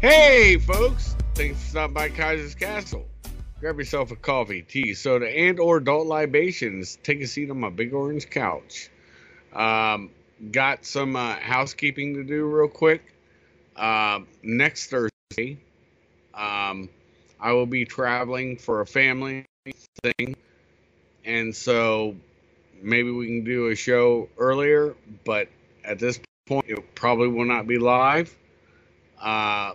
Hey, folks! Thanks for stopping by Kaiser's Castle. Grab yourself a coffee, tea, soda, and or adult libations. Take a seat on my big orange couch. Um, got some uh, housekeeping to do real quick. Uh, next Thursday, um, I will be traveling for a family thing, and so maybe we can do a show earlier. But at this point, it probably will not be live. Uh,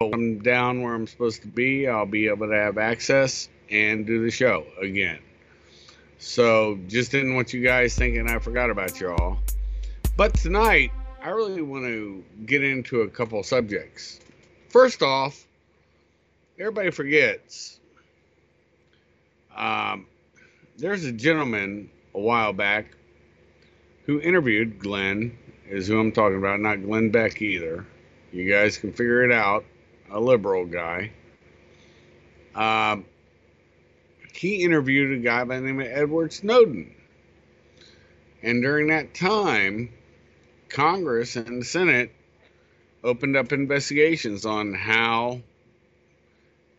when I'm down where I'm supposed to be, I'll be able to have access and do the show again. So just didn't want you guys thinking I forgot about y'all. But tonight, I really want to get into a couple subjects. First off, everybody forgets. Um, there's a gentleman a while back who interviewed Glenn, is who I'm talking about, not Glenn Beck either. You guys can figure it out. A liberal guy. Um, he interviewed a guy by the name of Edward Snowden. And during that time, Congress and the Senate opened up investigations on how,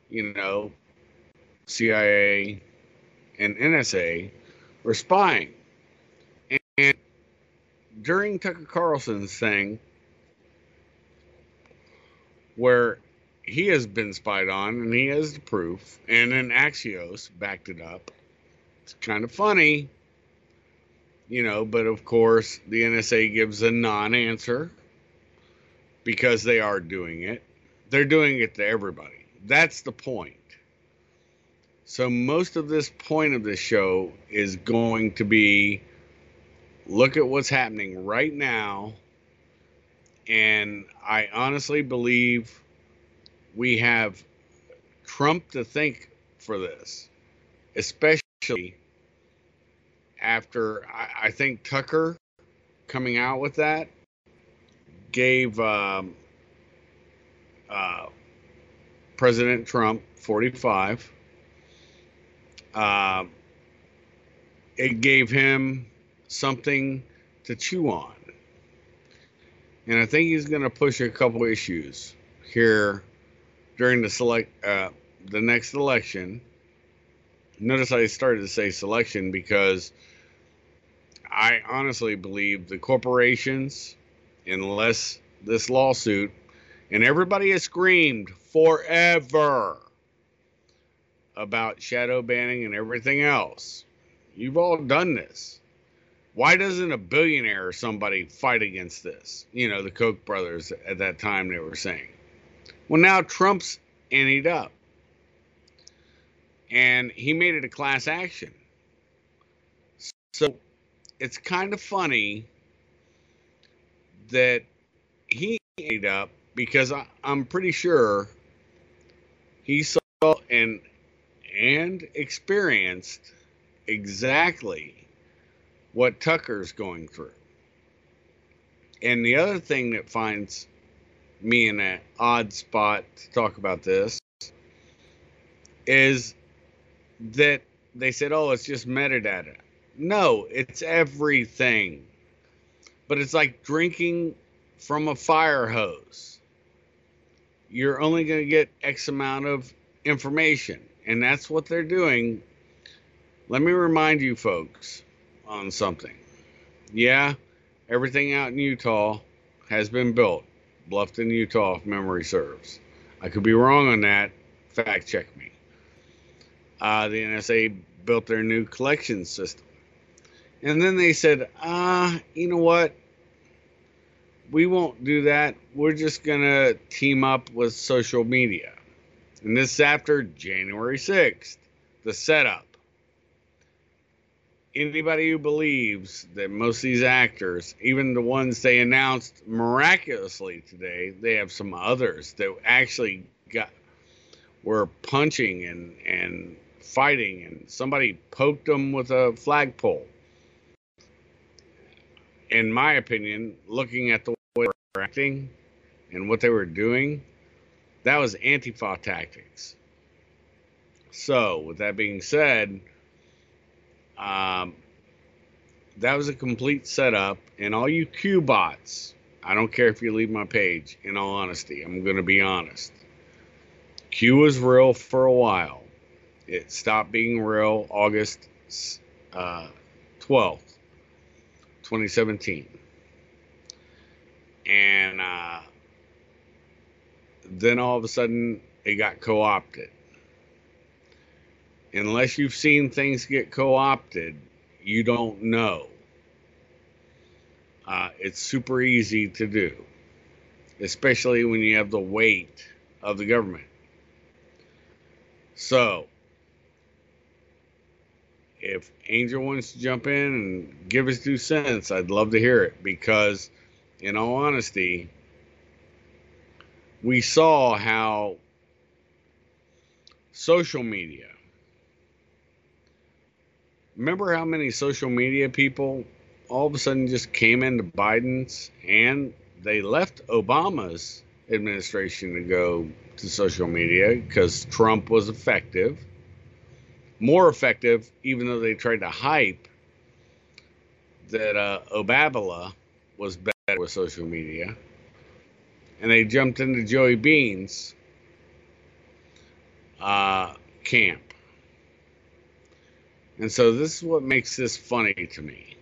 you know, CIA and NSA were spying. And during Tucker Carlson's thing, where he has been spied on and he has the proof, and then Axios backed it up. It's kind of funny, you know, but of course the NSA gives a non answer because they are doing it. They're doing it to everybody. That's the point. So, most of this point of this show is going to be look at what's happening right now. And I honestly believe we have Trump to thank for this, especially after I, I think Tucker coming out with that gave um, uh, President Trump 45. Uh, it gave him something to chew on. And I think he's going to push a couple issues here during the select uh, the next election. Notice I started to say selection because I honestly believe the corporations, unless this lawsuit, and everybody has screamed forever about shadow banning and everything else. You've all done this. Why doesn't a billionaire or somebody fight against this? You know, the Koch brothers at that time they were saying. Well, now Trump's ended up. And he made it a class action. So it's kind of funny that he ended up because I, am pretty sure he saw and and experienced exactly what Tucker's going through. And the other thing that finds me in an odd spot to talk about this is that they said, oh, it's just metadata. No, it's everything. But it's like drinking from a fire hose. You're only going to get X amount of information. And that's what they're doing. Let me remind you folks on something. Yeah, everything out in Utah has been built. Bluffton, Utah, if memory serves. I could be wrong on that. Fact check me. Uh, the NSA built their new collection system. And then they said, ah, uh, you know what? We won't do that. We're just going to team up with social media. And this is after January 6th, the setup anybody who believes that most of these actors, even the ones they announced miraculously today, they have some others that actually got were punching and and fighting, and somebody poked them with a flagpole. In my opinion, looking at the way they were acting and what they were doing, that was Antifa tactics. So, with that being said, um, that was a complete setup, and all you Q bots I don't care if you leave my page, in all honesty. I'm going to be honest. Q was real for a while. It stopped being real August uh, 12th, 2017. And uh, then all of a sudden it got co opted. Unless you've seen things get co opted, you don't know. Uh, it's super easy to do, especially when you have the weight of the government. So, if Angel wants to jump in and give his two cents, I'd love to hear it because, in all honesty, we saw how social media. Remember how many social media people all of a sudden just came into Biden's and they left Obama's administration to go to social media because Trump was effective, more effective, even though they tried to hype that uh, Obabala was better with social media. And they jumped into Joey Bean's uh, camp. And so this is what makes this funny to me.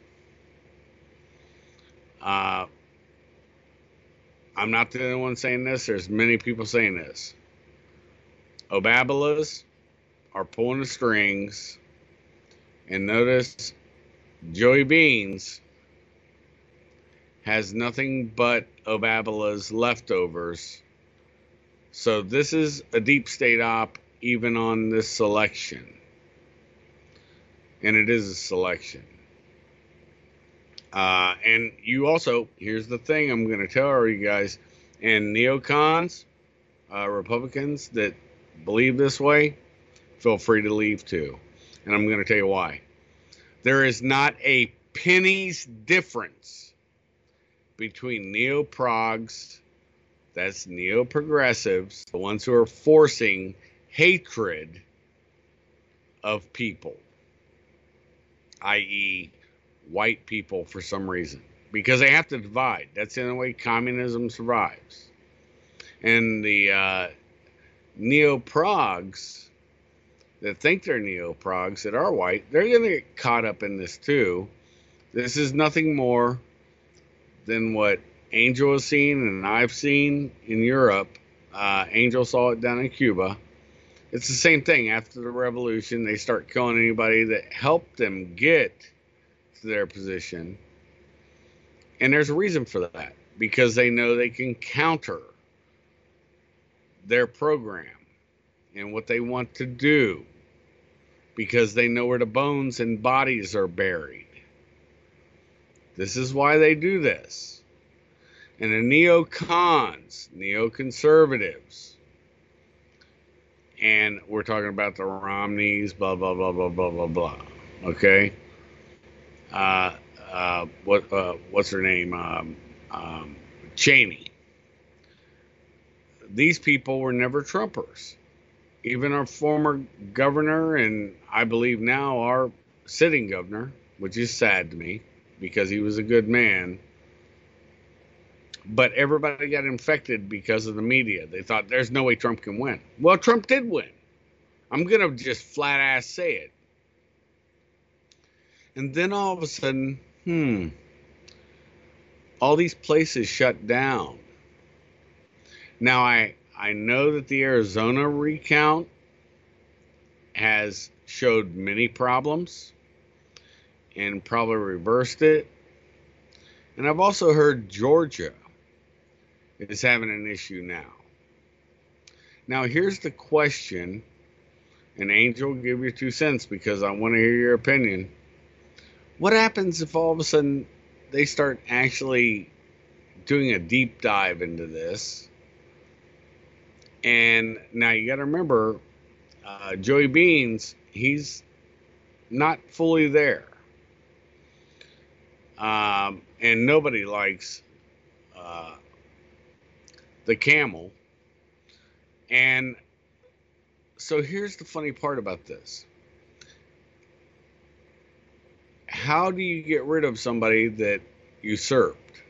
Uh, I'm not the only one saying this. There's many people saying this. Obabalas are pulling the strings. And notice Joey Beans has nothing but Obabala's leftovers. So this is a deep state op even on this selection. And it is a selection. Uh, and you also, here's the thing I'm going to tell you guys, and neocons, uh, Republicans that believe this way, feel free to leave too. And I'm going to tell you why. There is not a penny's difference between neo-progs, that's neo-progressives, the ones who are forcing hatred of people, i.e., white people for some reason because they have to divide. That's the only way communism survives. And the uh, neo progs that think they're neo progs that are white, they're going to get caught up in this too. This is nothing more than what Angel has seen and I've seen in Europe. Uh, Angel saw it down in Cuba. It's the same thing. After the revolution, they start killing anybody that helped them get to their position. And there's a reason for that because they know they can counter their program and what they want to do because they know where the bones and bodies are buried. This is why they do this. And the neocons, neoconservatives, and we're talking about the Romneys, blah, blah, blah, blah, blah, blah, blah. Okay? uh, uh, what uh, what's her name um, um, Cheney. These people were never Trumpers. Even our former governor, and I believe now our sitting governor, which is sad to me because he was a good man. But everybody got infected because of the media. They thought there's no way Trump can win. Well, Trump did win. I'm going to just flat ass say it. And then all of a sudden, hmm, all these places shut down. Now I I know that the Arizona recount has showed many problems and probably reversed it. And I've also heard Georgia is having an issue now. Now here's the question, and Angel, give your two cents because I want to hear your opinion. What happens if all of a sudden they start actually doing a deep dive into this? And now you got to remember, uh, Joey Beans, he's not fully there. Um, and nobody likes uh, the camel. And so here's the funny part about this how do you get rid of somebody that usurped?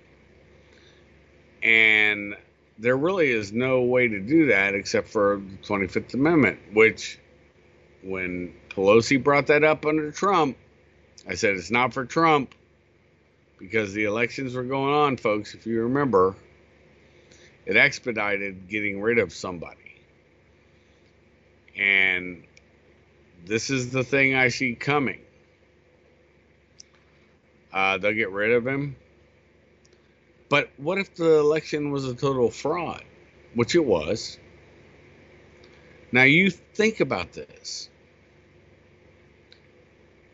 And there really is no way to do that except for the 25th Amendment, which, when Pelosi brought that up under Trump, I said it's not for Trump because the elections were going on, folks, if you remember. It expedited getting rid of somebody. And this is the thing I see coming. Uh, they'll get rid of him. But what if the election was a total fraud? Which it was. Now you think about this.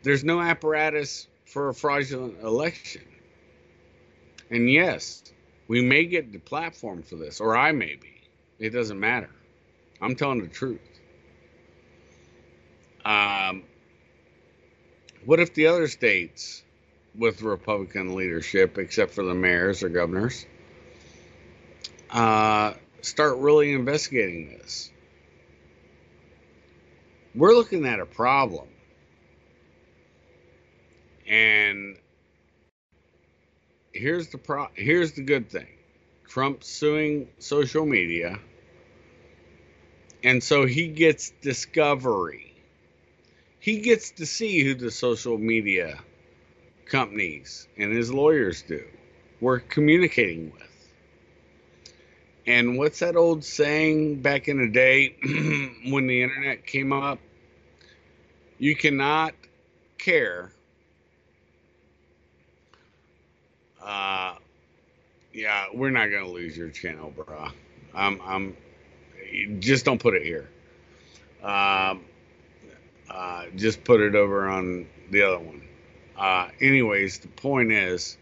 There's no apparatus for a fraudulent election. And yes, we may get the platform for this, or I may be. It doesn't matter. I'm telling the truth. Um, what if the other states with Republican leadership, except for the mayors or governors, uh, start really investigating this? We're looking at a problem. And here's the pro here's the good thing. Trump suing social media. And so he gets discovery. He gets to see who the social media companies and his lawyers do. We're communicating with. And what's that old saying back in the day when the internet came up? You cannot care Uh, yeah, we're not gonna lose your channel, bro. I'm, I'm. Just don't put it here. Um, uh, just put it over on the other one. Uh, anyways, the point is,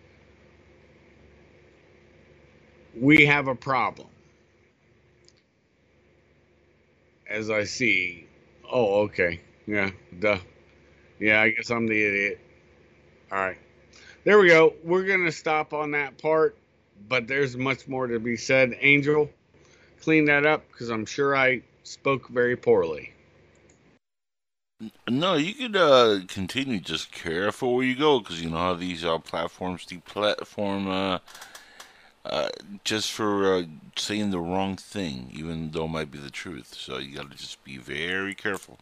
we have a problem. As I see, oh, okay, yeah, duh, yeah, I guess I'm the idiot. All right. There we go. We're going to stop on that part, but there's much more to be said. Angel, clean that up because I'm sure I spoke very poorly. No, you could uh, continue. Just careful where you go because you know how these uh, platforms deplatform uh, uh, just for uh, saying the wrong thing, even though it might be the truth. So you got to just be very careful.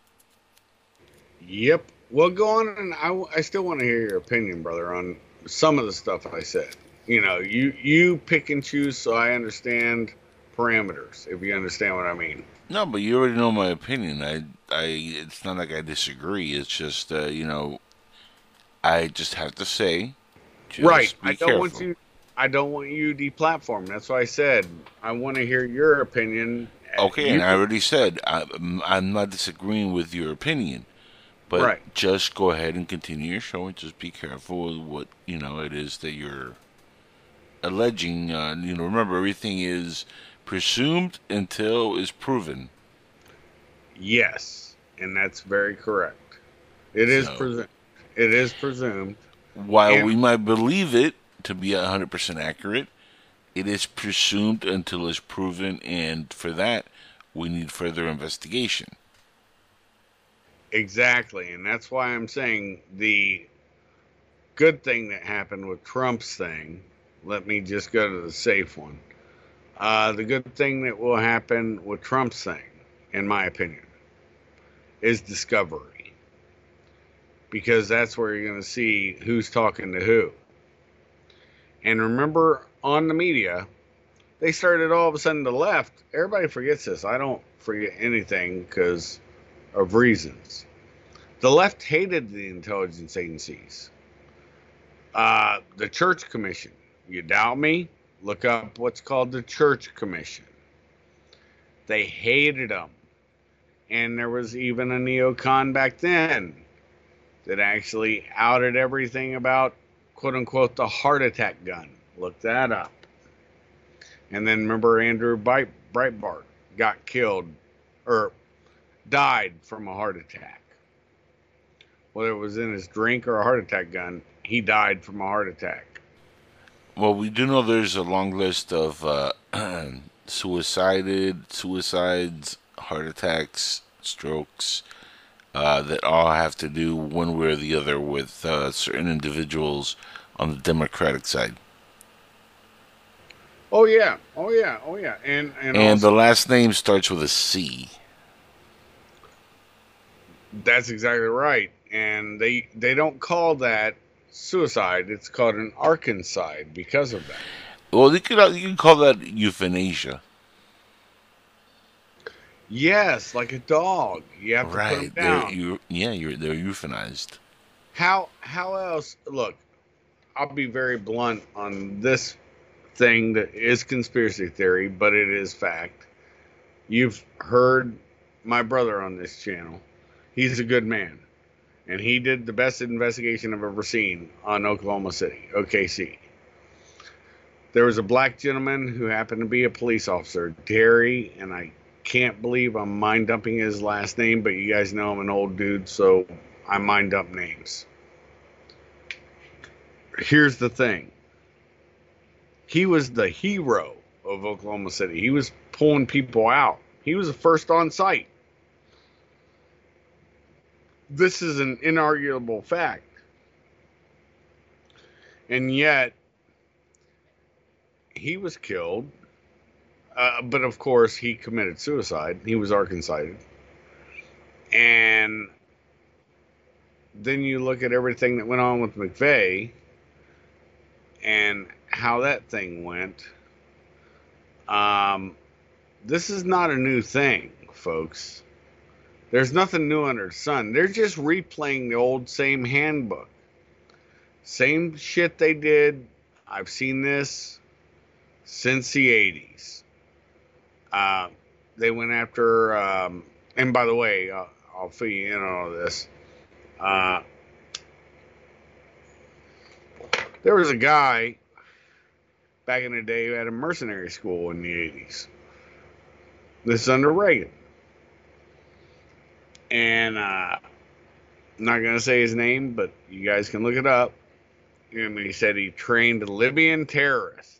Yep. Well, go on, and I, I still want to hear your opinion, brother, on some of the stuff I said. You know, you you pick and choose so I understand parameters. If you understand what I mean. No, but you already know my opinion. I I it's not like I disagree. It's just uh, you know, I just have to say. right. I don't careful. want you. I don't want you deplatformed. That's why I said I want to hear your opinion. Okay, you and I already said I, I'm not disagreeing with your opinion. But right. just go ahead and continue your show and just be careful with what you know it is that you're alleging. Uh, you know, remember everything is presumed until is proven. Yes, and that's very correct. It is so, presumed. It is presumed. While and, we might believe it to be hundred percent accurate, it is presumed until it's proven, and for that, we need further investigation. Exactly, and that's why I'm saying the good thing that happened with Trump's thing. Let me just go to the safe one. Uh, the good thing that will happen with Trump's thing, in my opinion, is discovery. Because that's where you're going to see who's talking to who. And remember, on the media, they started all of a sudden the left. Everybody forgets this. I don't forget anything because of reasons. The left hated the intelligence agencies. Uh, the Church Commission. You doubt me? Look up what's called the Church Commission. They hated them. And there was even a neocon back then that actually outed everything about, quote unquote, the heart attack gun. Look that up. And then remember Andrew Breitbart got killed or died from a heart attack. Whether it was in his drink or a heart attack gun, he died from a heart attack. Well, we do know there's a long list of uh, suicided, suicides, heart attacks, strokes, uh, that all have to do one way or the other with uh, certain individuals on the Democratic side. Oh yeah, oh yeah, oh yeah, and and, and also, the last name starts with a C. That's exactly right, and they they don't call that suicide; it's called an arkancide because of that. Well, you could uh, you can call that euthanasia. Yes, like a dog. You have to put them down. They're, you, yeah, you're, they're euthanized. How how else? Look, I'll be very blunt on this thing that is conspiracy theory, but it is fact. You've heard my brother on this channel. He's a good man. And he did the best investigation I've ever seen on Oklahoma City, OKC. There was a black gentleman who happened to be a police officer, Terry, and I can't believe I'm mind dumping his last name, but you guys know I'm an old dude, so I mind dump names. Here's the thing he was the hero of Oklahoma City. He was pulling people out. He was the first on site. This is an inarguable fact. And yet, he was killed. Uh, but of course, he committed suicide. He was Arkansas. And then you look at everything that went on with McVeigh and how that thing went. Um, this is not a new thing, folks. There's nothing new under the sun. They're just replaying the old same handbook. Same shit they did. I've seen this since the 80s. Uh, they went after, um, and by the way, uh, I'll fill you in on all this. Uh, there was a guy back in the day who had a mercenary school in the 80s. This is under Reagan. And uh, I'm not to say his name, but you guys can look it up. And he said he trained Libyan terrorists.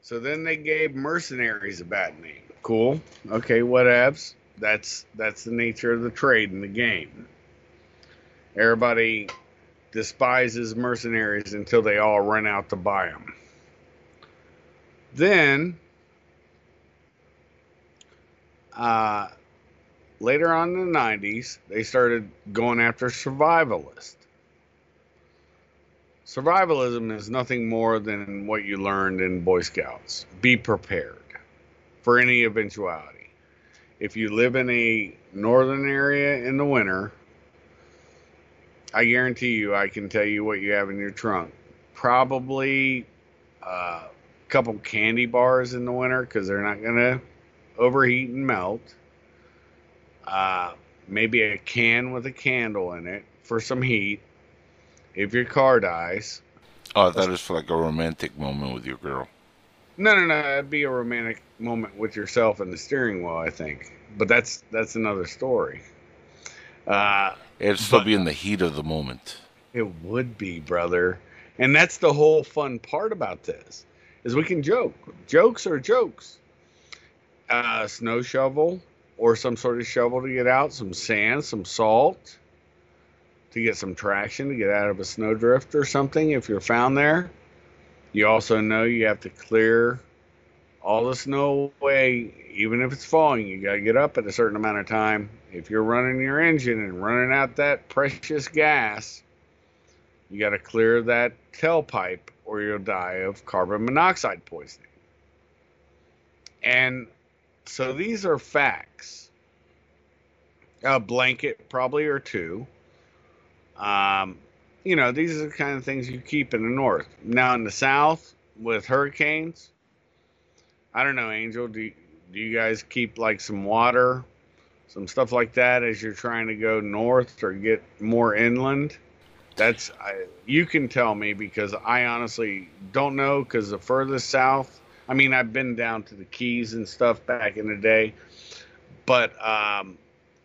So then they gave mercenaries a bad name. Cool. Okay, whatevs. That's that's the nature of the trade in the game. Everybody despises mercenaries until they all run out to buy them. Then, uh, later on in the 90s, they started going after survivalists. Survivalism is nothing more than what you learned in Boy Scouts. Be prepared for any eventuality. If you live in a northern area in the winter, I guarantee you, I can tell you what you have in your trunk. Probably a uh, couple candy bars in the winter because they're not going to overheat and melt. Uh, maybe a can with a candle in it for some heat if your car dies. Oh, that is for like a romantic moment with your girl. No, no, no. It'd be a romantic moment with yourself and the steering wheel, I think. But that's that's another story. Uh, It'd still be in the heat of the moment. It would be, brother. And that's the whole fun part about this is we can joke. Jokes are jokes. Uh, snow shovel or some sort of shovel to get out, some sand, some salt to get some traction to get out of a snowdrift or something if you're found there. You also know you have to clear all the snow away, even if it's falling. You got to get up at a certain amount of time if you're running your engine and running out that precious gas, you got to clear that tailpipe or you'll die of carbon monoxide poisoning. And so these are facts. A blanket, probably, or two. Um, you know, these are the kind of things you keep in the north. Now, in the south, with hurricanes, I don't know, Angel, do, do you guys keep like some water some stuff like that as you're trying to go north or get more inland. That's I, you can tell me because I honestly don't know because the furthest south. I mean, I've been down to the Keys and stuff back in the day, but um,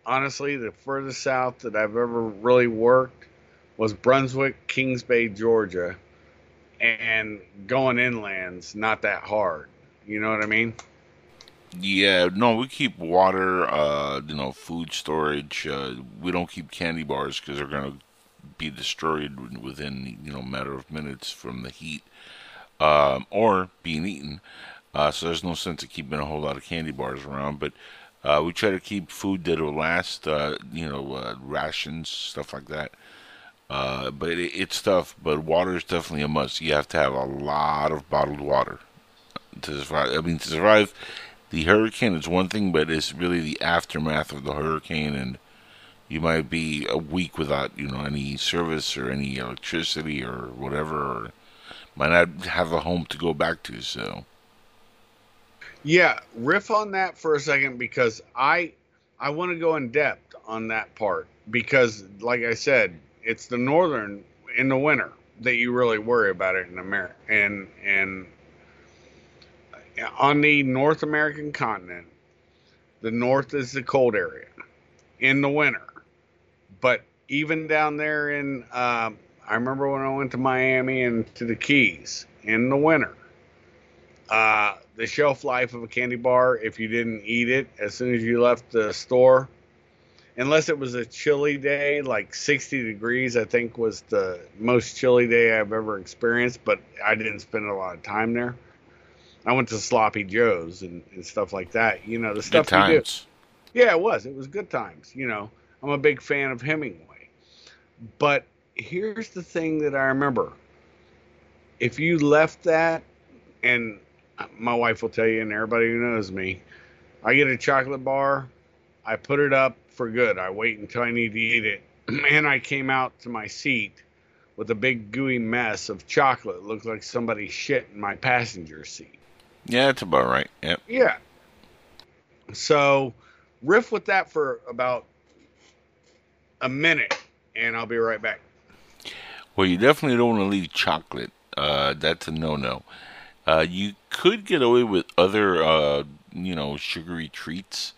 honestly, the furthest south that I've ever really worked was Brunswick, Kings Bay, Georgia, and going inland's not that hard. You know what I mean? Yeah, no, we keep water, uh, you know, food storage. Uh, we don't keep candy bars because they're gonna be destroyed within you know matter of minutes from the heat. Um, or being eaten. Uh, so there's no sense of keeping a whole lot of candy bars around. But uh, we try to keep food that'll last, uh, you know, uh, rations, stuff like that. Uh, but it, it's tough. But water is definitely a must. You have to have a lot of bottled water to survive. I mean, to survive the hurricane is one thing, but it's really the aftermath of the hurricane, and you might be a week without, you know, any service or any electricity or whatever, or might not have a home to go back to. So. Yeah, riff on that for a second because I I want to go in depth on that part because like I said, it's the northern in the winter that you really worry about it in America and and on the North American continent, the north is the cold area in the winter. But even down there in, uh, I remember when I went to Miami and to the Keys in the winter, uh, the shelf life of a candy bar, if you didn't eat it as soon as you left the store, unless it was a chilly day, like 60 degrees, I think was the most chilly day I've ever experienced, but I didn't spend a lot of time there. I went to Sloppy Joe's and, and stuff like that. You know, the stuff good times. Yeah, it was. It was good times. You know, I'm a big fan of Hemingway. But here's the thing that I remember. If you left that and my wife will tell you, and everybody who knows me, I get a chocolate bar, I put it up for good. I wait until I need to eat it, and I came out to my seat with a big gooey mess of chocolate. It looked like somebody shit in my passenger seat. Yeah, that's about right. Yep. Yeah. So, riff with that for about a minute, and I'll be right back. Well, you definitely don't want to leave chocolate. Uh, that's a no-no. Uh, you could get away with other, uh, you know, sugary treats,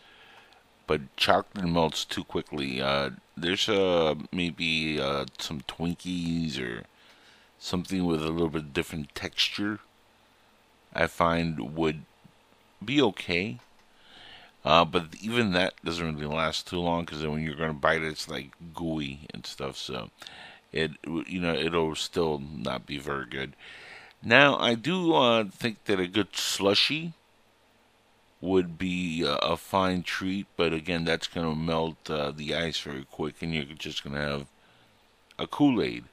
but chocolate melts too quickly. Uh, there's uh, maybe uh, some Twinkies or something with a little bit different texture. I find would be okay. Uh, but even that doesn't really last too long because when you're going to bite it, it's like gooey and stuff. So it, you know, it'll still not be very good. Now, I do uh, think that a good slushy would be uh, a fine treat, but again, that's going to melt uh, the ice very quick, and you're just going to have a Kool Aid.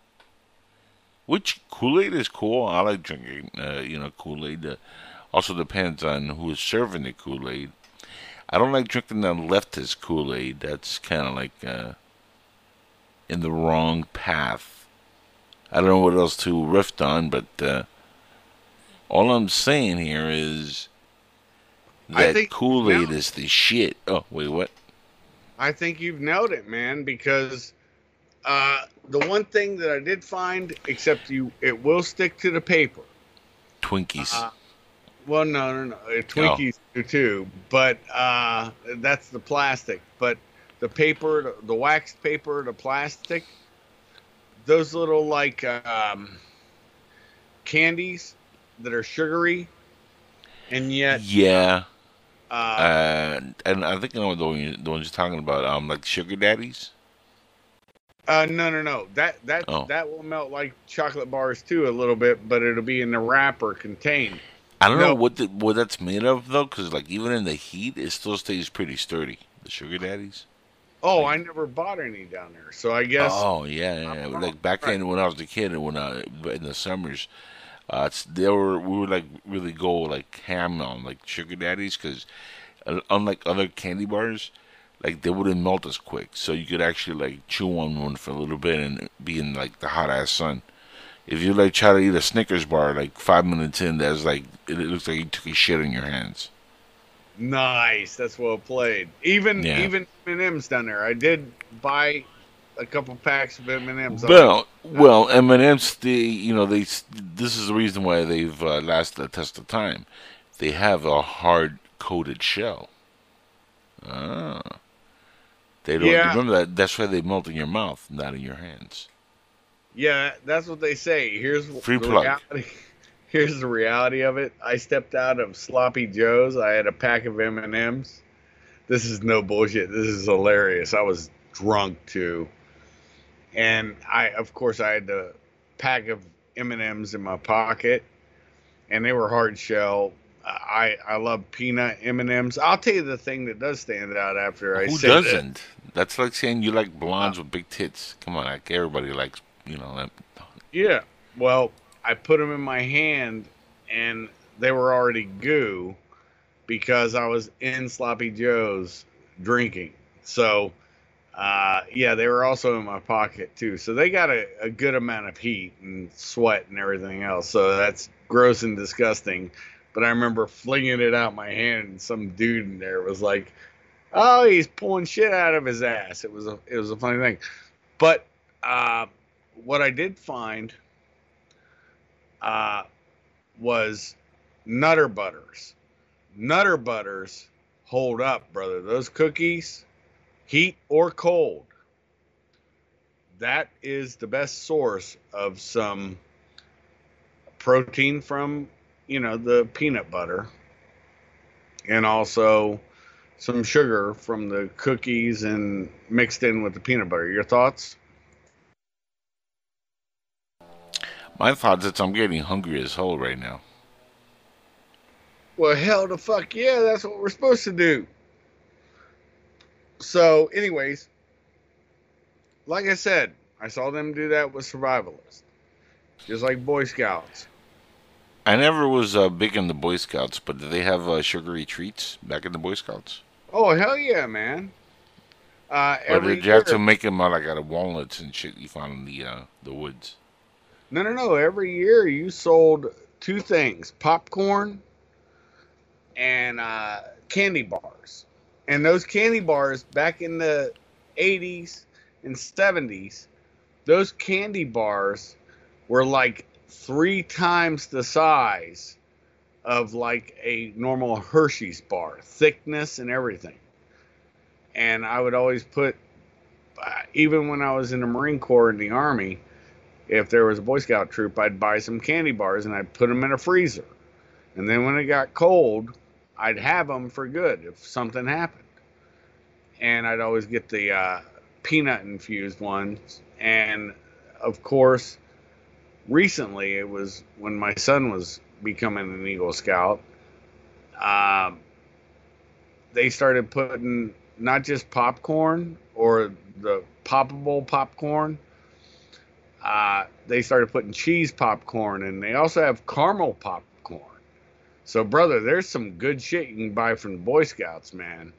Which Kool Aid is cool. I like drinking, uh, you know, Kool Aid. Uh, also depends on who is serving the Kool Aid. I don't like drinking the leftist Kool Aid. That's kind of like in the wrong path. I don't know what else to riff on, but uh, all I'm saying here is that Kool Aid is the shit. Oh, wait, what? I think you've nailed it, man, because uh, the one thing that I did find, except you, it will stick to the paper. Twinkies. Uh, well, no, no, no. Uh, Twinkies oh. do too, but uh, that's the plastic. But the paper, the, the waxed paper, the plastic, those little like um, candies that are sugary, and yet yeah. Uh, uh, and I think I know the, one, the ones you're talking about, um, like sugar daddies. Uh, no, no, no. That that oh. that will melt like chocolate bars too a little bit, but it'll be in the wrapper contained. I don't no. know what the, what that's made of though, because like even in the heat, it still stays pretty sturdy. The sugar daddies. Oh, I never bought any down there, so I guess. Oh yeah, yeah. like back then when I was a kid and when I in the summers, uh, they were we would like really go like ham on like sugar daddies because uh, unlike other candy bars, like they wouldn't melt as quick, so you could actually like chew on one for a little bit and be in like the hot ass sun. If you like try to eat a Snickers bar, like five minutes in, that's like it, looks like you took a shit in your hands. Nice, that's well played. Even yeah. even M and M's down there. I did buy a couple packs of M and M's. Well, well, M and M's. The you know, they. This is the reason why they've uh, lasted the test of time. They have a hard coated shell. Ah. They don't yeah. remember that. That's why they melt in your mouth, not in your hands. Yeah, that's what they say. Here's Free the plug. reality. Here's the reality of it. I stepped out of Sloppy Joe's. I had a pack of M and M's. This is no bullshit. This is hilarious. I was drunk too, and I, of course, I had the pack of M and M's in my pocket. and they were hard shell. I I love peanut M and M's. I'll tell you the thing that does stand out after I who doesn't. That. That's like saying you like blondes uh, with big tits. Come on, like everybody likes you know that. Yeah. Well, I put them in my hand, and they were already goo because I was in Sloppy Joe's drinking. So, uh, yeah, they were also in my pocket too. So they got a, a good amount of heat and sweat and everything else. So that's gross and disgusting. But I remember flinging it out my hand, and some dude in there was like, "Oh, he's pulling shit out of his ass." It was a it was a funny thing. But uh, what I did find uh, was Nutter Butters. Nutter Butters hold up, brother. Those cookies, heat or cold, that is the best source of some protein from, you know, the peanut butter and also some sugar from the cookies and mixed in with the peanut butter. Your thoughts? My thoughts is I'm getting hungry as hell right now. Well, hell the fuck yeah, that's what we're supposed to do. So, anyways, like I said, I saw them do that with survivalists, just like Boy Scouts. I never was uh, big in the Boy Scouts, but did they have uh, sugary treats back in the Boy Scouts? Oh hell yeah, man! Uh, did you year, have to make them out like out of walnuts and shit you found in the uh, the woods? No, no, no. Every year you sold two things: popcorn and uh, candy bars. And those candy bars back in the 80s and 70s, those candy bars were like three times the size of like a normal Hershey's bar, thickness and everything. And I would always put, uh, even when I was in the Marine Corps in the Army, if there was a Boy Scout troop, I'd buy some candy bars and I'd put them in a freezer. And then when it got cold, I'd have them for good if something happened. And I'd always get the uh, peanut infused ones. And of course, recently it was when my son was becoming an Eagle Scout. Um, they started putting not just popcorn or the poppable popcorn. Uh, they started putting cheese popcorn, and they also have caramel popcorn. so, brother, there's some good shit you can buy from the Boy Scouts, man.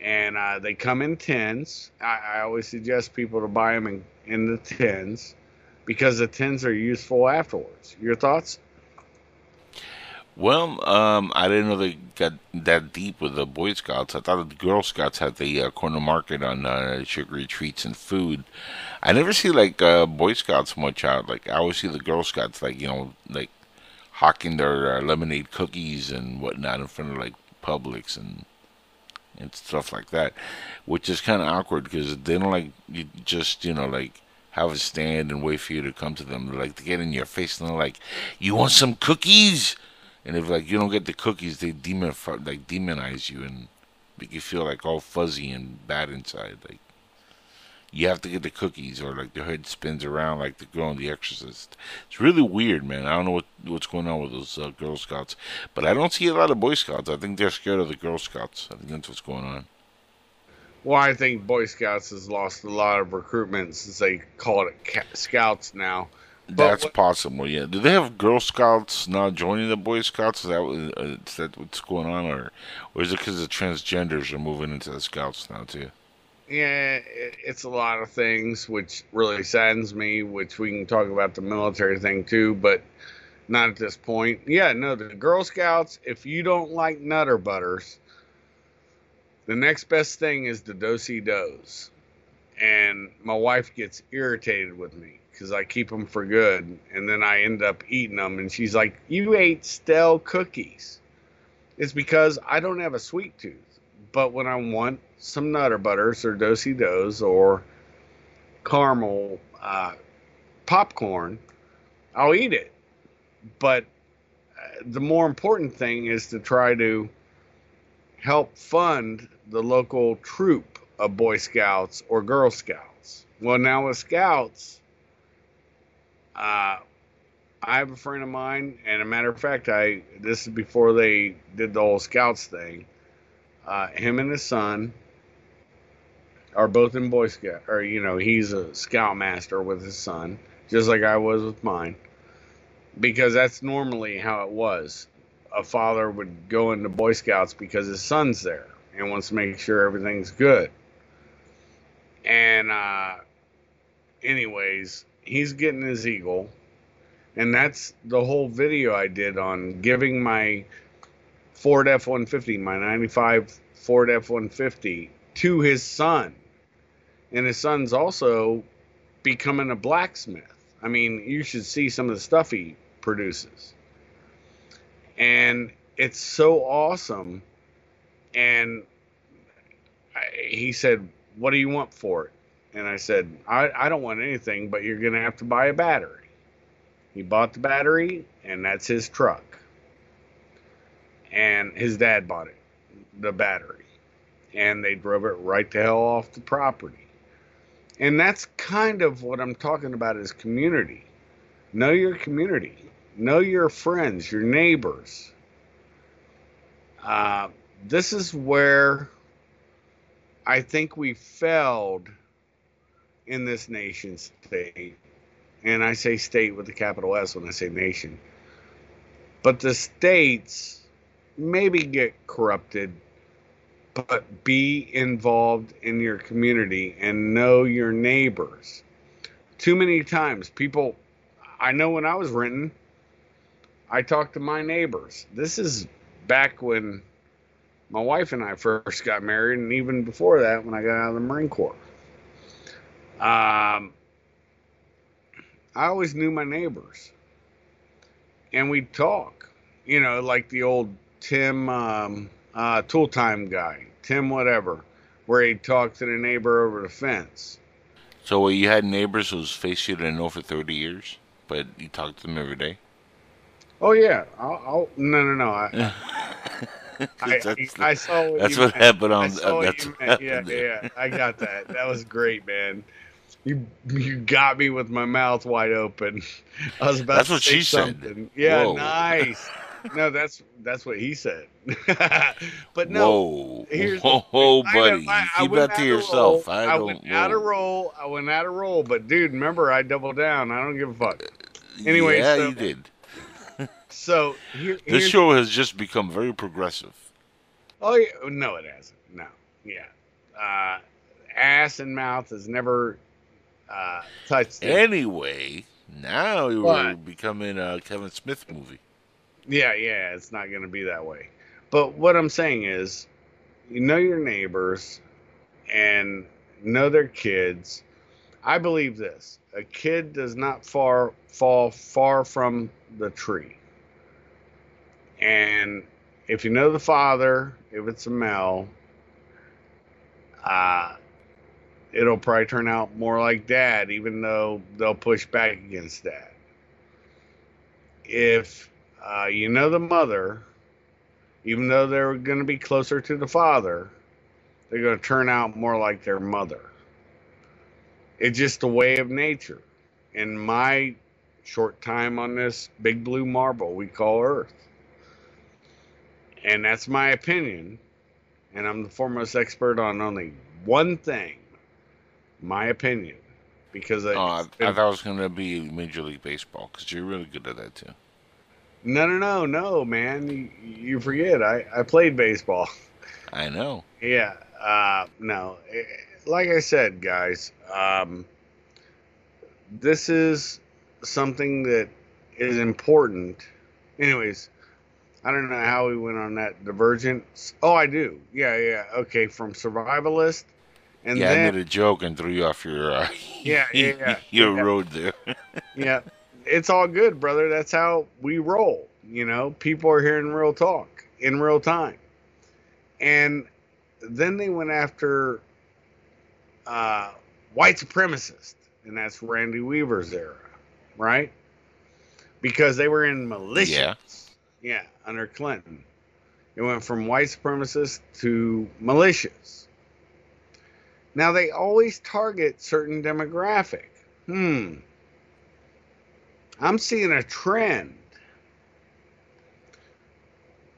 And uh, they come in tins. I, I, always suggest people to buy them in, in the tins because the tins are useful afterwards. Your thoughts? Well, um, I didn't know they got that deep with the Boy Scouts. I thought the Girl Scouts had the uh, corner market on uh, sugary treats and food. I never see like uh, Boy Scouts much out. Like I always see the Girl Scouts, like you know, like hawking their uh, lemonade cookies and whatnot in front of like Publix and and stuff like that, which is kind of awkward because they don't like you just you know like have a stand and wait for you to come to them. They like to get in your face and they're like, "You want some cookies?" And if like you don't get the cookies, they demon like demonize you and make you feel like all fuzzy and bad inside. Like you have to get the cookies or like the head spins around like the girl in The Exorcist. It's really weird, man. I don't know what what's going on with those uh, Girl Scouts, but I don't see a lot of Boy Scouts. I think they're scared of the Girl Scouts. I think that's what's going on. Well, I think Boy Scouts has lost a lot of recruitment since they call it Scouts now. That's what, possible, yeah. Do they have Girl Scouts now joining the Boy Scouts? Is that, uh, is that what's going on, or, or is it because the transgenders are moving into the Scouts now too? yeah, it's a lot of things, which really saddens me. Which we can talk about the military thing too, but not at this point. Yeah, no, the Girl Scouts. If you don't like Nutter Butters, the next best thing is the Do-si-dos, and my wife gets irritated with me because I keep them for good, and then I end up eating them, and she's like, "You ate stale cookies." It's because I don't have a sweet tooth but when I want some Nutter Butters or Do-si-dos or caramel uh, popcorn, I'll eat it. But uh, the more important thing is to try to help fund the local troop of Boy Scouts or Girl Scouts. Well, now with Scouts, uh, I have a friend of mine, and a matter of fact, I this is before they did the whole scouts thing. Uh, him and his son are both in Boy Scout, or you know, he's a scoutmaster with his son, just like I was with mine, because that's normally how it was. A father would go into Boy Scouts because his son's there and wants to make sure everything's good. And uh, anyways, he's getting his eagle and that's the whole video I did on giving my Ford F 150, my 95 Ford F 150, to his son. And his son's also becoming a blacksmith. I mean, you should see some of the stuff he produces. And it's so awesome. And I, he said, What do you want for it? And I said, I, I don't want anything, but you're going to have to buy a battery. He bought the battery, and that's his truck. And his dad bought it, the battery. And they drove it right the hell off the property. And that's kind of what I'm talking about is community. Know your community. Know your friends, your neighbors. Uh, this is where I think we failed in this nation state and I say state with a capital S when I say nation. But the states maybe get corrupted, but be involved in your community and know your neighbors. Too many times, people, I know when I was renting, I talked to my neighbors. This is back when my wife and I first got married, and even before that, when I got out of the Marine Corps. Um, I always knew my neighbors, and we'd talk. You know, like the old Tim um, uh, Tool Time guy, Tim whatever, where he'd talk to the neighbor over the fence. So you had neighbors whose face you didn't know for thirty years, but you talked to them every day. Oh yeah, I'll, I'll no no no. I, I, I, saw what that's what meant. happened on. Uh, that's what happened yeah, there. yeah, I got that. That was great, man you you got me with my mouth wide open. I was about that's to what say she something. Said. Yeah, Whoa. nice. No, that's that's what he said. but no, whoa, here's whoa, whoa buddy, I, I, keep that to yourself. I, I went whoa. out of roll. I went out of roll, but dude, remember I doubled down. I don't give a fuck. Anyway, yeah, so, you did. so here, this show has just become very progressive. Oh yeah, no, it hasn't. No, yeah, uh, ass and mouth has never uh, Anyway, now you're becoming a Kevin Smith movie. Yeah, yeah, it's not going to be that way. But what I'm saying is, you know your neighbors and know their kids. I believe this: a kid does not far fall far from the tree. And if you know the father, if it's a male, uh, it'll probably turn out more like dad, even though they'll push back against that. If uh, you know the mother, even though they're going to be closer to the father, they're going to turn out more like their mother. It's just a way of nature. In my short time on this big blue marble we call Earth. And that's my opinion. And I'm the foremost expert on only one thing my opinion, because I, oh, I, I thought it was going to be Major League Baseball because you're really good at that too. No, no, no, no, man. You, you forget. I, I played baseball. I know. Yeah. Uh, no. Like I said, guys, um, this is something that is important. Anyways, I don't know how we went on that divergence. Oh, I do. Yeah, yeah. Okay, from survivalist and yeah, then, I made a joke and threw you off your uh, yeah, yeah, yeah, your yeah. road there. yeah, it's all good, brother. That's how we roll. You know, people are hearing real talk in real time, and then they went after uh, white supremacists, and that's Randy Weaver's era, right? Because they were in militias. Yeah. Yeah, under Clinton. It went from white supremacists to militias now they always target certain demographic. Hmm. I'm seeing a trend.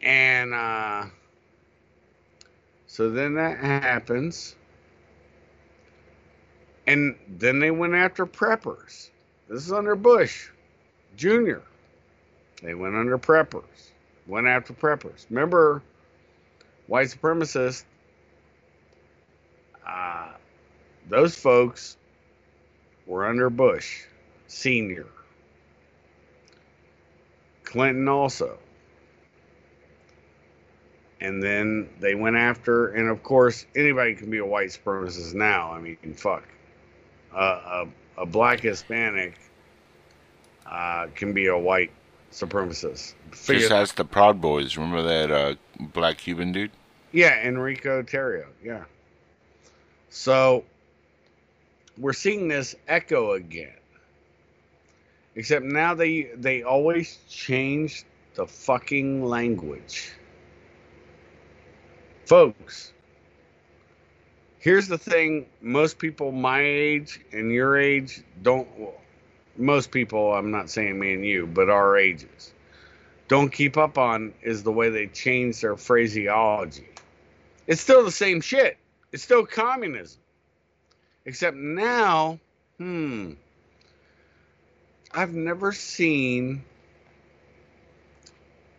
And uh, so then that happens. And then they went after preppers. This is under Bush Jr. They went under preppers, went after preppers. Remember, white supremacists, uh, those folks were under Bush Sr. Clinton also. And then they went after, and of course, anybody can be a white supremacist now. I mean, fuck. Uh, a, a black Hispanic uh, can be a white supremacist. Figure Just ask the Proud Boys. Remember that uh, black Cuban dude? Yeah, Enrique Tarrio. Yeah. So we're seeing this echo again. Except now they they always change the fucking language. Folks, here's the thing most people my age and your age don't most people, I'm not saying me and you, but our ages, don't keep up on is the way they change their phraseology. It's still the same shit. It's still communism. Except now, hmm, I've never seen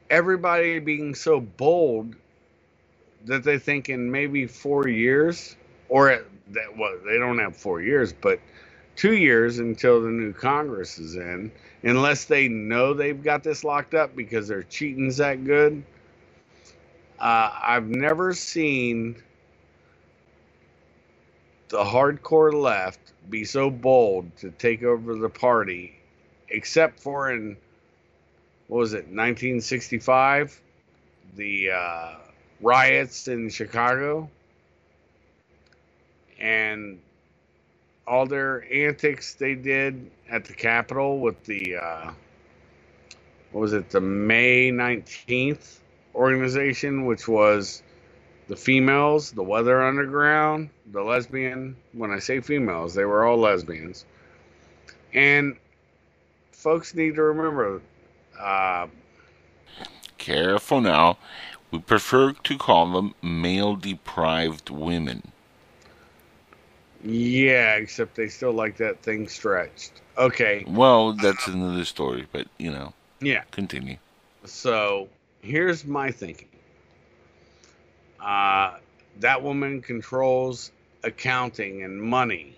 everybody being so bold that they think in maybe four years, or that well, they don't have four years, but two years until the new Congress is in, unless they know they've got this locked up because their cheating's that good. Uh, I've never seen the hardcore left be so bold to take over the party, except for in what was it, 1965, the uh, riots in Chicago, and all their antics they did at the Capitol with the uh, what was it, the May 19th organization, which was the females, the Weather Underground, the lesbian. When I say females, they were all lesbians. And folks need to remember. Uh, Careful now. We prefer to call them male deprived women. Yeah, except they still like that thing stretched. Okay. Well, that's another story, but you know. Yeah. Continue. So here's my thinking. Uh, that woman controls accounting and money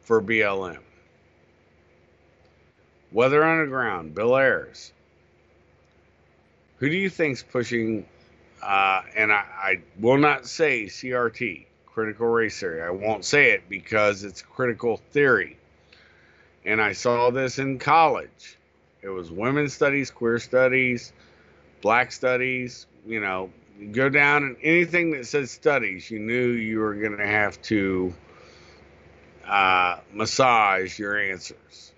for BLM. Weather Underground, Bill Ayers. Who do you think's pushing? Uh, and I, I will not say CRT critical race theory. I won't say it because it's critical theory. And I saw this in college. It was women's studies, queer studies, black studies, you know, you go down and anything that says studies, you knew you were going to have to uh, massage your answers.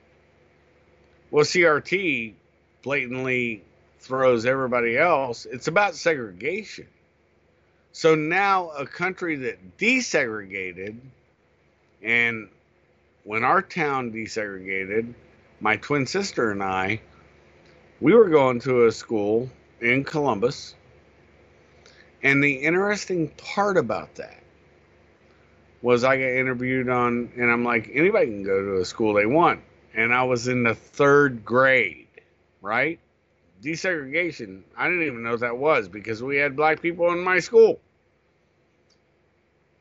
Well, CRT blatantly throws everybody else. It's about segregation. So now a country that desegregated, and when our town desegregated, my twin sister and I, we were going to a school in Columbus. And the interesting part about that was I got interviewed on, and I'm like, anybody can go to a school they want. And I was in the third grade, right? desegregation. I didn't even know what that was because we had black people in my school.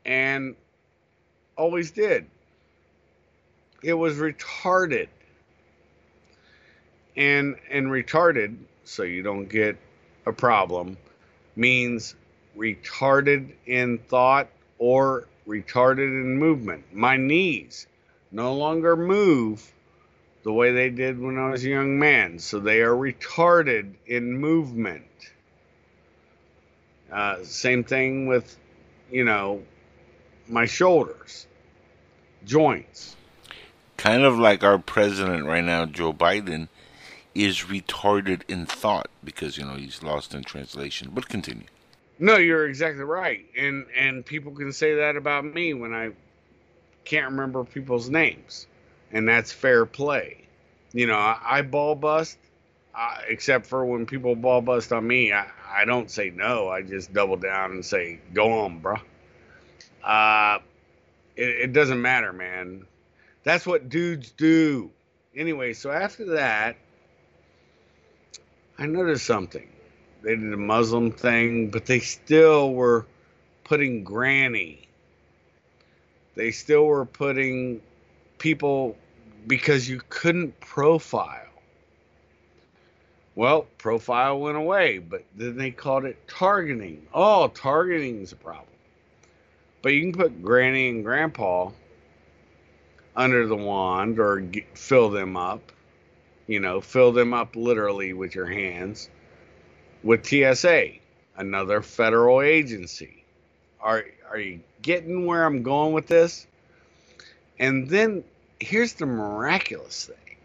And always did. It was retarded. And and retarded, so you don't get a problem, means retarded in thought or retarded in movement. My knees no longer move the way they did when I was a young man. So they are retarded in movement. Uh, same thing with, you know, my shoulders, joints. Kind of like our president right now, Joe Biden, is retarded in thought because, you know, he's lost in translation. But continue. No, you're exactly right. And and people can say that about me when I can't remember people's names and that's fair play. you know, I, I ball bust, uh, except for when people ball bust on me. I, I don't say no. I just double down and say, "Go on, bro." Uh, it, it doesn't matter, man. That's what dudes do. Anyway, so after that, I noticed something. They did a Muslim thing, but they still were putting granny. They still were putting people because you couldn't profile. Well, profile went away, but then they called it targeting. Oh, targeting is a problem. But you can put granny and grandpa under the wand or get, fill them up. You know, fill them up literally with your hands with TSA, another federal agency. Are are you getting where I'm going with this? And then here's the miraculous thing.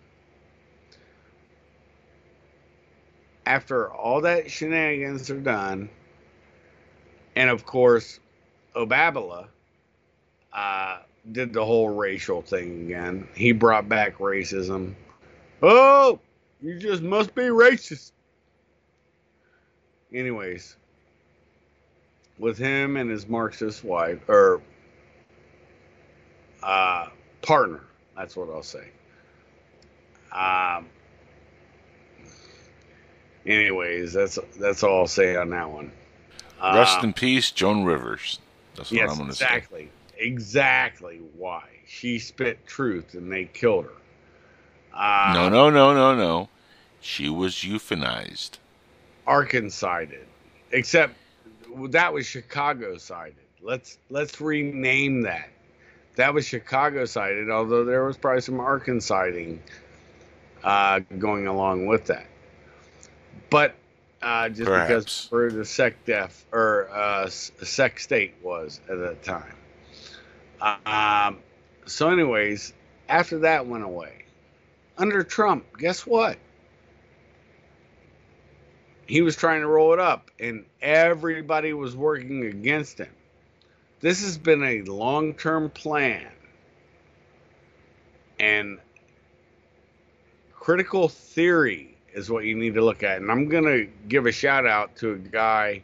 After all that shenanigans are done, and of course, Obabala uh, did the whole racial thing again. He brought back racism. Oh, you just must be racist. Anyways, with him and his Marxist wife, or uh, partner, that's what I'll say. Um, anyways, that's that's all I'll say on that one. Rest uh, in peace, Joan Rivers. That's what yes, I'm going to exactly, say. Exactly exactly why she spit truth and they killed her. Uh, no, no, no, no, no. She was euthanized. Arkansas did, except that was Chicago sided. Let's let's rename that. That was Chicago sided, although there was probably some Arkansas uh, going along with that. But uh, just Perhaps. because where the sec def or uh, sec state was at that time. Um, so, anyways, after that went away, under Trump, guess what? He was trying to roll it up, and everybody was working against him. This has been a long term plan. And critical theory is what you need to look at. And I'm going to give a shout out to a guy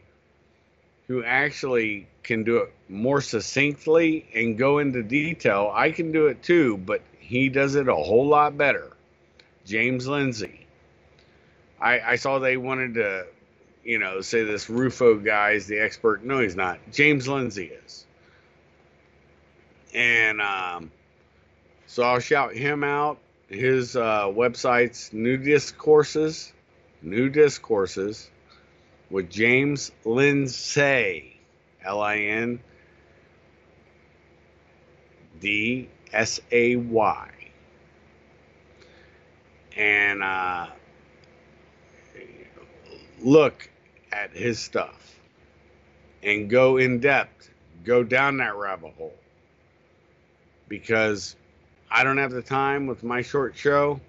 who actually can do it more succinctly and go into detail. I can do it too, but he does it a whole lot better. James Lindsay. I, I saw they wanted to, you know, say this Rufo guy is the expert. No, he's not. James Lindsay is. And um, so I'll shout him out his uh, website's new discourses, new discourses with James Lindsay, L I N D S A Y. And uh, look at his stuff and go in depth, go down that rabbit hole. Because I don't have the time with my short show.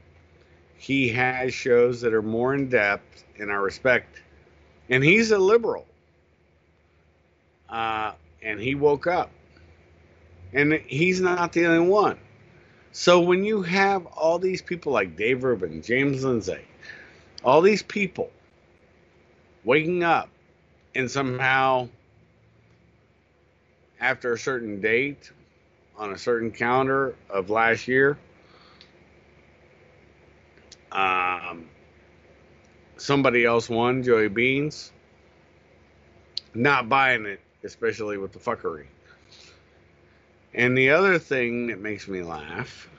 He has shows that are more in depth, and I respect. And he's a liberal. Uh, and he woke up. And he's not the only one. So when you have all these people like Dave Rubin, James Lindsay, all these people waking up and somehow after a certain date on a certain calendar of last year. Um, somebody else won, Joey Beans. Not buying it, especially with the fuckery. And the other thing that makes me laugh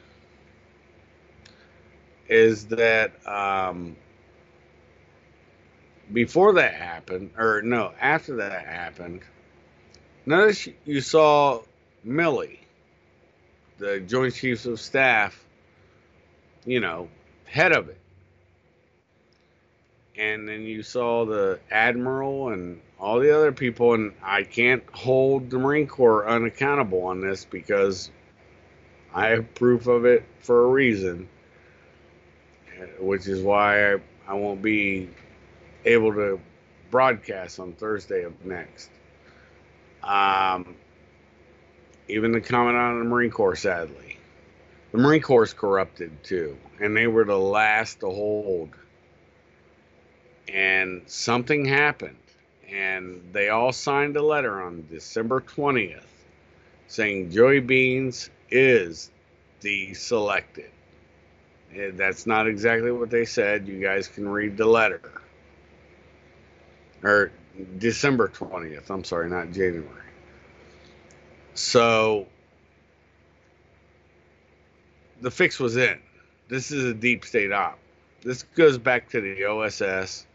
is that um, before that happened, or no, after that happened, notice you saw Milley the Joint Chiefs of Staff, you know, head of it. And then you saw the Admiral and all the other people, and I can't hold the Marine Corps unaccountable on this because I have proof of it for a reason, which is why I, I won't be able to broadcast on Thursday of next. Um, even the commandant of the Marine Corps, sadly. the Marine Corps corrupted too, and they were the last to hold. And something happened, and they all signed a letter on December 20th saying Joey Beans is the selected. Eh, that's not exactly what they said. You guys can read the letter. Or December 20th. I'm sorry, not January. So the fix was in. This is a deep state op. This goes back to the OSS,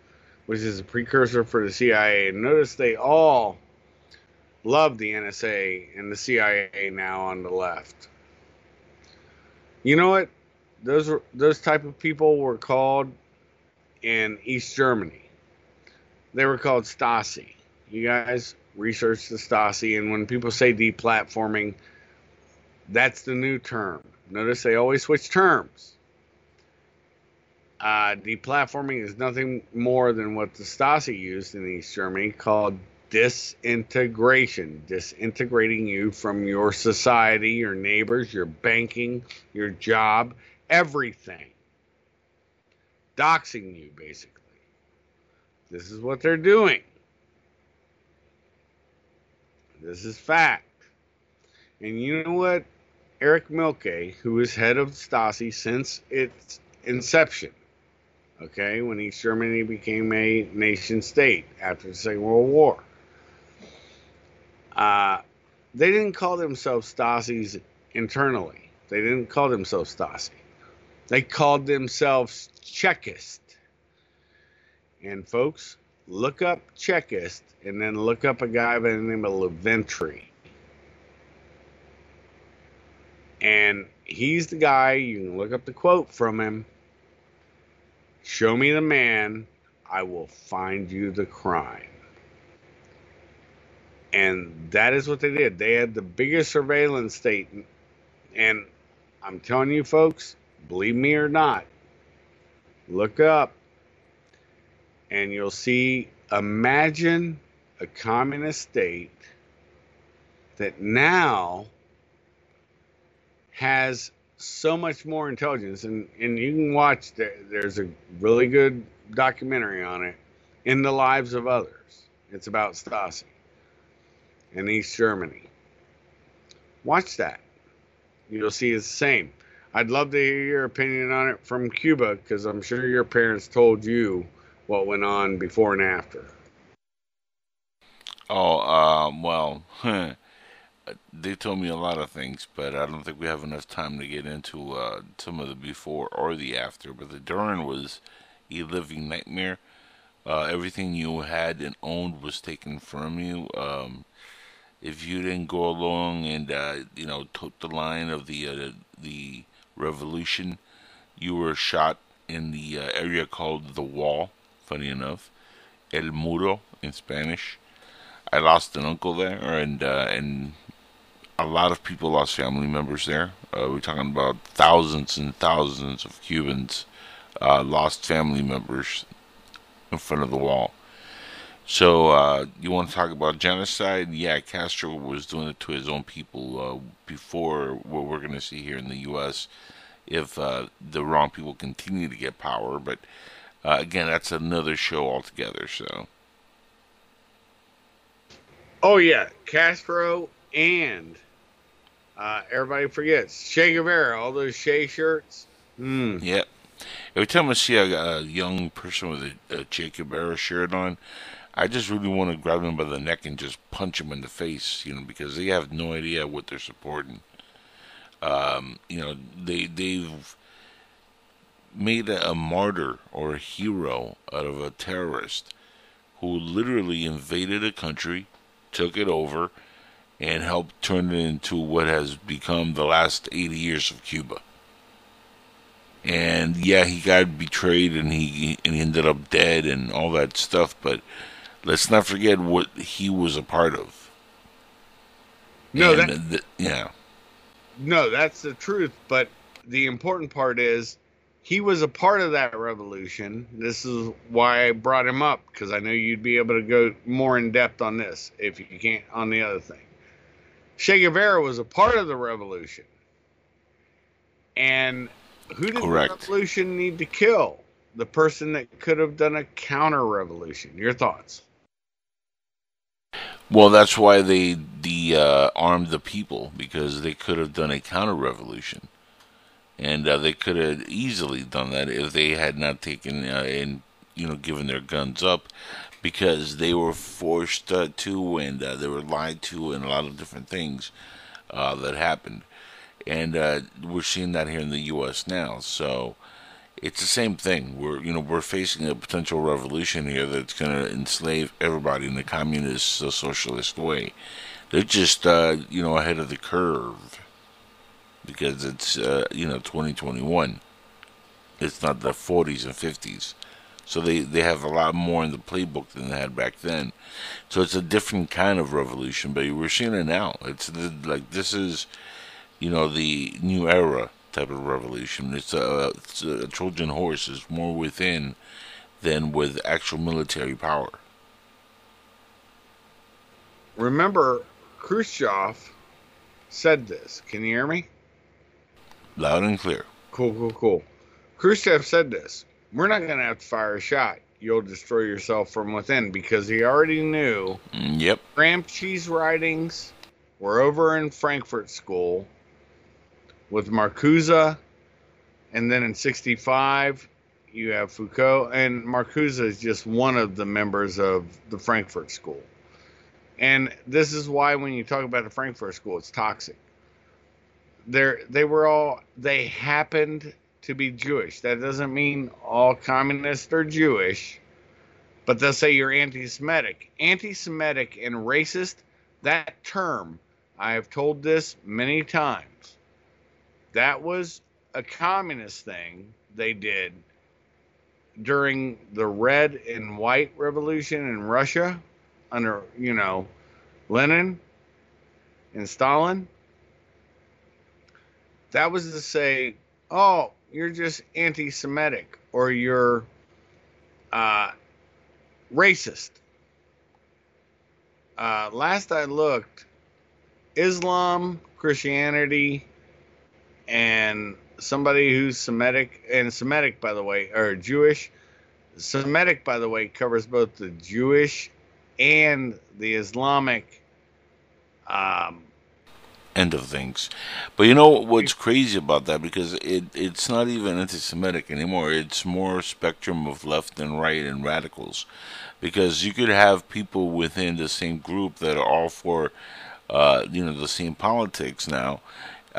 which is a precursor for the CIA. Notice they all love the NSA and the CIA now on the left. You know what? Those those type of people were called in East Germany. They were called Stasi. You guys research the Stasi, and when people say deplatforming, that's the new term. Notice they always switch terms. Uh, deplatforming is nothing more than what the Stasi used in East Germany called disintegration, disintegrating you from your society, your neighbors, your banking, your job, everything. Doxing you, basically. This is what they're doing. This is fact. And you know what? Erich Mielke, who is head of Stasi since its inception, okay, when East Germany became a nation state after the Second World War, uh, they didn't call themselves Stasis internally. They didn't call themselves Stasi. They called themselves Chekist. And folks, look up Chekist and then look up a guy by the name of Lavrentiy. And he's the guy, you can look up the quote from him. Show me the man, I will find you the crime. And that is what they did. They had the biggest surveillance state. And I'm telling you, folks, believe me or not, look up and you'll see imagine a communist state that now has so much more intelligence and, and you can watch there's a really good documentary on it in the lives of others it's about stasi in East Germany. Watch that. You'll see it's the same. I'd love to hear your opinion on it from Cuba because I'm sure your parents told you what went on before and after. Oh, um, well, they told me a lot of things, but I don't think we have enough time to get into uh, some of the before or the after. But the during was a living nightmare. Uh, everything you had and owned was taken from you. Um, if you didn't go along and uh, you know took the line of the uh, the revolution, you were shot in the uh, area called the Wall. Funny enough, El Muro in Spanish. I lost an uncle there, and uh, and a lot of people lost family members there. Uh, we're talking about thousands and thousands of Cubans uh, lost family members in front of the wall. So uh, you want to talk about genocide? Yeah, Castro was doing it to his own people uh, before what we're going to see here in the U.S. If uh, the wrong people continue to get power, but uh, again, that's another show altogether. So. Oh yeah, Castro and uh, everybody forgets Che Guevara, all those Che shirts. Mm. Yep. Every time I see a, a young person with a, a Che Guevara shirt on, I just really want to grab them by the neck and just punch them in the face, you know, because they have no idea what they're supporting. Um, you know, they they've made a, martyr or a hero out of a terrorist who literally invaded a country, took it over, and helped turn it into what has become the last 80 years of Cuba. And yeah, he got betrayed and he and he ended up dead and all that stuff, but let's not forget what he was a part of. No, and that, yeah. No, that's the truth. But the important part is he was a part of that revolution. This is why I brought him up because I know you'd be able to go more in depth on this if you can't on the other thing. Che Guevara was a part of the revolution. And who did Correct. the revolution need to kill? The person that could have done a counter revolution. Your thoughts? Well, that's why they the uh, armed the people because they could have done a counter revolution, and uh, they could have easily done that if they had not taken uh, and you know given their guns up because they were forced uh, to and uh, they were lied to and a lot of different things uh, that happened, and we're seeing that here in the U.S. now. So it's the same thing. We're you know we're facing a potential revolution here that's going to enslave everybody in the communist uh, socialist way. They're just uh, you know ahead of the curve because it's uh, you know 2021. It's not the 40s and 50s, so they they have a lot more in the playbook than they had back then. So it's a different kind of revolution, but we're seeing it now. It's like this is you know the new era type of revolution. It's a, it's a Trojan horse It's more within than with actual military power. Remember, Khrushchev said this. Can you hear me? Loud and clear. Cool, cool, cool. Khrushchev said this. We're not going to have to fire a shot. You'll destroy yourself from within because he already knew. Mm, yep. Gramsci's writings were over in Frankfurt School with Marcuse, and then in '65 you have Foucault, and Marcuse is just one of the members of the Frankfurt School. And this is why when you talk about the Frankfurt School, it's toxic. They're, they were all they happened to be Jewish. That doesn't mean all communists are Jewish, but they'll say you're anti-Semitic. Anti-Semitic and racist. That term, I have told this many times that was a communist thing they did during the red and white revolution in Russia under, you know, Lenin and Stalin. That was to say, oh, you're just anti Semitic or you're uh, racist. Uh, last I looked, Islam, Christianity, and somebody who's Semitic and Semitic, by the way, or Jewish. Semitic, by the way, covers both the Jewish and the Islamic um, end of things. But you know what's crazy about that because it it's not even anti-Semitic anymore. It's more spectrum of left and right and radicals, because you could have people within the same group that are all for, uh, you know, the same politics now,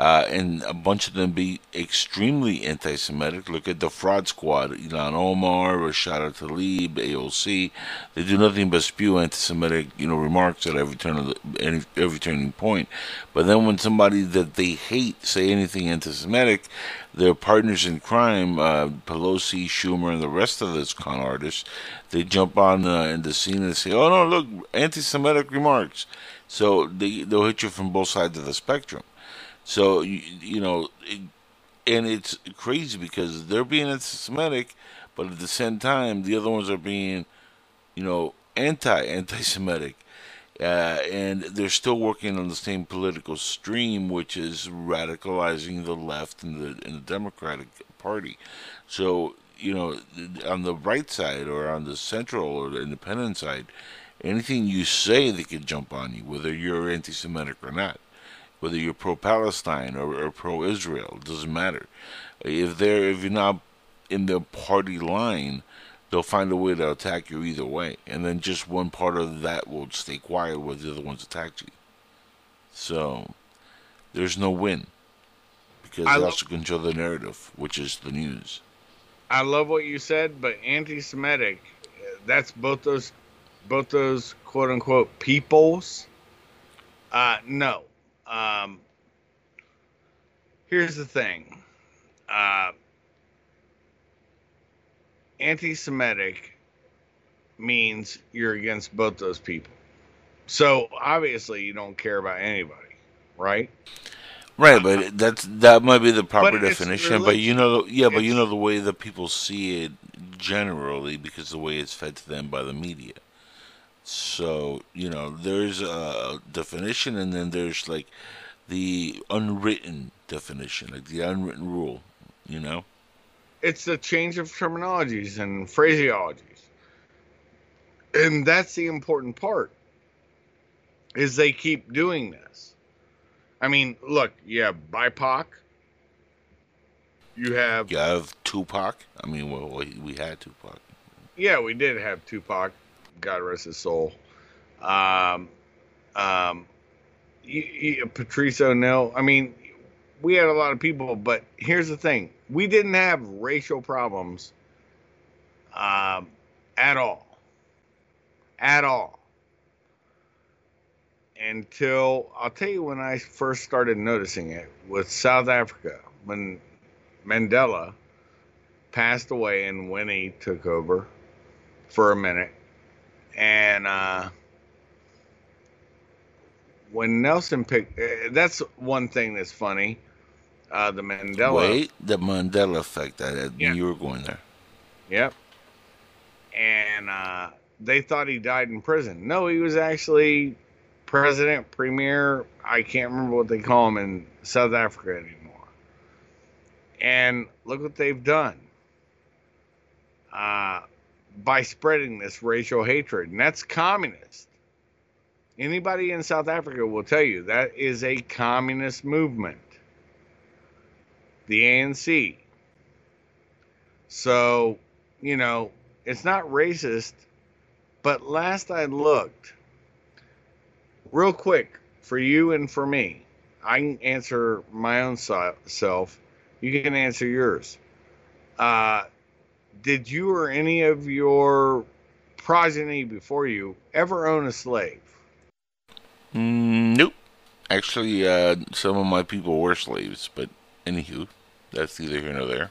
uh, and a bunch of them be extremely anti-Semitic. Look at the Fraud Squad: Ilhan Omar, Rashida Tlaib, AOC. They do nothing but spew anti-Semitic, you know, remarks at every turn of the, any, every turning point. But then when somebody that they hate say anything anti-Semitic, their partners in crime, uh, Pelosi, Schumer, and the rest of those con artists, they jump on uh, in the scene and say, "Oh no, look, anti-Semitic remarks." So they they'll hit you from both sides of the spectrum. So you, you know, it, and it's crazy because they're being anti-Semitic, but at the same time, the other ones are being, you know, anti-anti-Semitic, uh, and they're still working on the same political stream, which is radicalizing the left and the and the Democratic Party. So you know, on the right side or on the central or the independent side, anything you say, they could jump on you, whether you're anti-Semitic or not whether you're pro-Palestine or, or pro-Israel, it doesn't matter. If they're if you're not in their party line, they'll find a way to attack you either way, and then just one part of that will stay quiet while the other ones attack you. So there's no win because I they also control the narrative, which is the news. I love what you said, but anti-Semitic, that's both those, both those quote unquote peoples. Uh, no, um, here's the thing uh, anti Semitic means you're against both those people. So obviously, you don't care about anybody, right? Right, but that's that might be the proper but definition. But you know, yeah, but you know the way that people see it generally because the way it's fed to them by the media. So, you know, there's a definition and then there's like the unwritten definition, like the unwritten rule, you know? It's the change of terminologies and phraseologies. And that's the important part. Is they keep doing this. I mean, look, you have BIPOC. You have You have Tupac. I mean, well, we, we had Tupac. Yeah, we did have Tupac. God rest his soul. Um, um, you, you, Patrice O'Neal. I mean, we had a lot of people, but here's the thing: we didn't have racial problems um, at all, at all. Until I'll tell you when I first started noticing it with South Africa when Mandela passed away and Winnie took over for a minute, and uh, when Nelson picked, uh, that's one thing that's funny. Uh, the Mandela. Wait, the Mandela effect. That yeah. you were going there. Yep. And uh, they thought he died in prison. No, he was actually president, premier. I can't remember what they call him in South Africa anymore. And look what they've done. Uh, by spreading this racial hatred, and that's communist. Anybody in South Africa will tell you that is a communist movement. The ANC. So, you know, it's not racist, but last I looked, real quick, for you and for me, I can answer my own self. You can answer yours. Uh, did you or any of your progeny before you ever own a slave? Mm, nope. Actually, uh, some of my people were slaves, but anywho, that's either here nor there.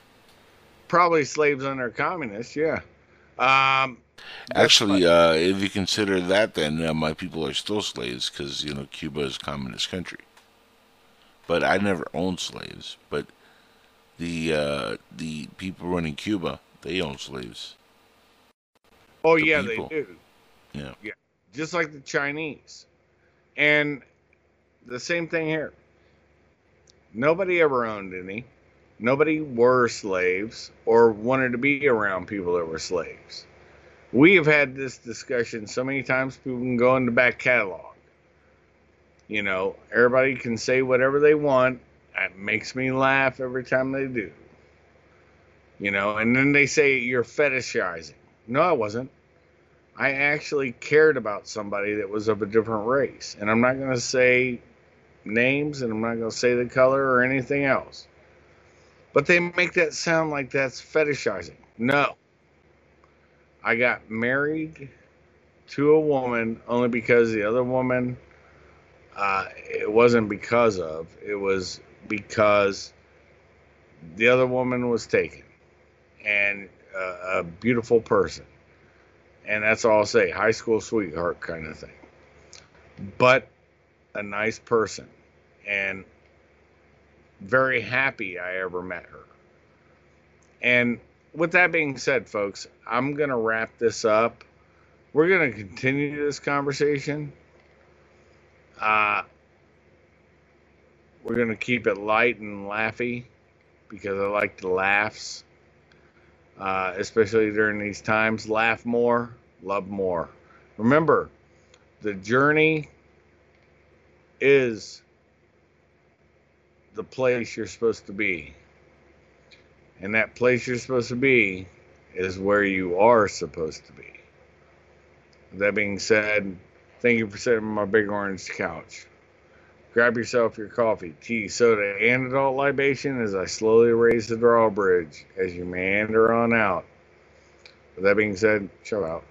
Probably slaves under communists, yeah. Um, Actually, uh, if you consider that, then uh, my people are still slaves because you know Cuba is a communist country. But I never owned slaves. But the uh, the people running Cuba, they own slaves. Oh the yeah, people. they do. Yeah. Yeah. Just like the Chinese. And the same thing here. Nobody ever owned any. Nobody were slaves or wanted to be around people that were slaves. We have had this discussion so many times, people can go in the back catalog. You know, everybody can say whatever they want. It makes me laugh every time they do. You know, and then they say you're fetishizing. No, I wasn't. I actually cared about somebody that was of a different race. And I'm not going to say names and I'm not going to say the color or anything else. But they make that sound like that's fetishizing. No. I got married to a woman only because the other woman, uh, it wasn't because of, it was because the other woman was taken and uh, a beautiful person. And that's all I'll say high school sweetheart kind of thing. But a nice person and very happy I ever met her. And with that being said, folks, I'm going to wrap this up. We're going to continue this conversation. Uh, we're going to keep it light and laughy because I like the laughs, uh, especially during these times. Laugh more, love more. Remember, the journey is the place you're supposed to be. And that place you're supposed to be is where you are supposed to be. That being said, thank you for sitting on my big orange couch. Grab yourself your coffee, tea, soda, and adult libation as I slowly raise the drawbridge as you meander on out. With that being said, show out.